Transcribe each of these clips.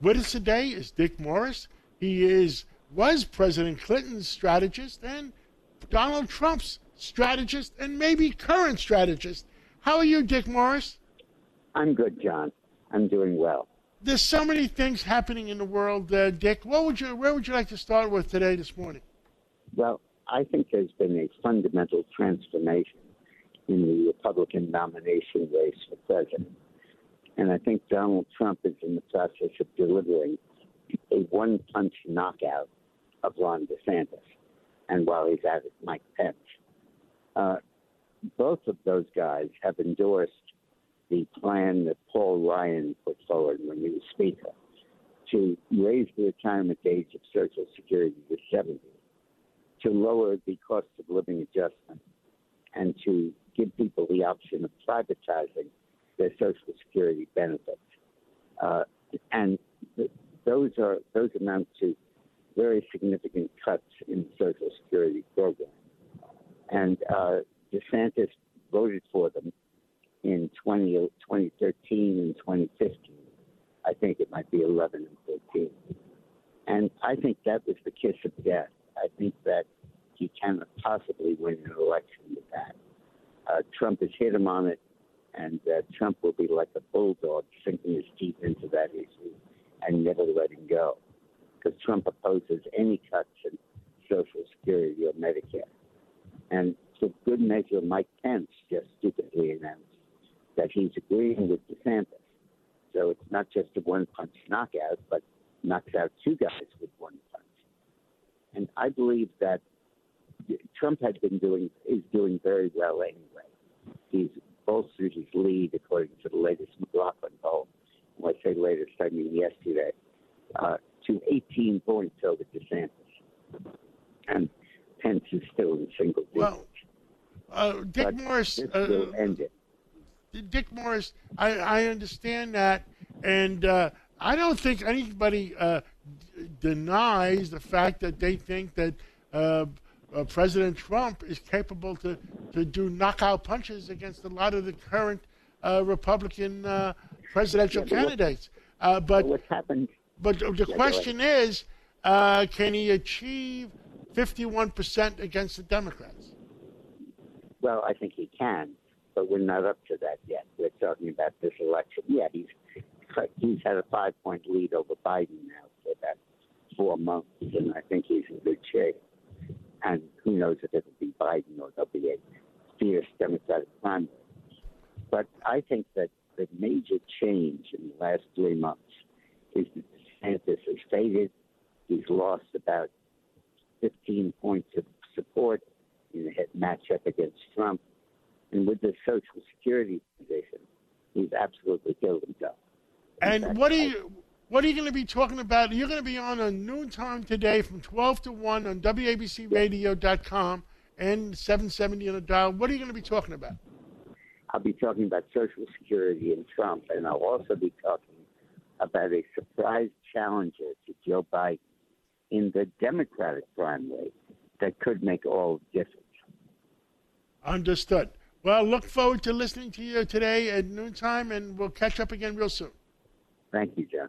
With us today is Dick Morris. He is was President Clinton's strategist and Donald Trump's strategist and maybe current strategist. How are you, Dick Morris? I'm good, John. I'm doing well. There's so many things happening in the world, uh, Dick. What would you, where would you like to start with today, this morning? Well, I think there's been a fundamental transformation in the Republican nomination race for president. And I think Donald Trump is in the process of delivering a one punch knockout of Ron DeSantis. And while he's at it, Mike Pence. Uh, both of those guys have endorsed the plan that Paul Ryan put forward when he was Speaker to raise the retirement age of Social Security to 70, to lower the cost of living adjustment, and to give people the option of privatizing their Social Security benefits. Uh, and th- those are those amount to very significant cuts in the Social Security program. And uh, DeSantis voted for them in 20, 2013 and 2015. I think it might be 11 and 13. And I think that was the kiss of death. I think that he cannot possibly win an election with that. Uh, Trump has hit him on it, and uh, Trump will be like a bulldog sinking his teeth into that issue and never letting go. Because Trump opposes any cuts in Social Security or Medicare. And for good measure, Mike Pence just stupidly announced that he's agreeing with DeSantis. So it's not just a one punch knockout, but knocks out two guys with one punch. And I believe that Trump had been doing is doing very well anyway. He's bolstered his lead according to the latest McLaughlin poll. When I say latest, I mean yesterday, uh, to 18 points over the DeSantis. And Pence is still in single digits. Well, uh, Dick but Morris. this Uh, will end it. Dick Morris, I, I understand that, and uh, I don't think anybody uh, d- denies the fact that they think that uh, uh, President Trump is capable to, to do knockout punches against a lot of the current uh, Republican uh, presidential Yeah, candidates. Uh, but what's happened? but the question is, uh, can he achieve 51% against the Democrats? Well, I think he can, but we're not up to that yet. We're talking about this election. Yeah, he's he's had a five point lead over Biden now for about four months, and I think he's in good shape. And who knows if it'll be Biden or there'll be a fierce Democratic primary. But I think that the major change in the last three months is that DeSantis has faded. He's lost about 15 points of support in the hit matchup against Trump. And with the Social Security position, he's absolutely killed himself. In And fact, what are you what are you going to be talking about? You're going to be on a noontime today from 12 to 1 on WABCRadio.com and 770 on the dial. What are you going to be talking about? I'll be talking about Social Security and Trump, and I'll also be talking about a surprise challenger to Joe Biden in the Democratic primary that could make all the difference. Understood. Well, look forward to listening to you today at noontime, and we'll catch up again real soon. Thank you, John.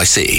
NYC.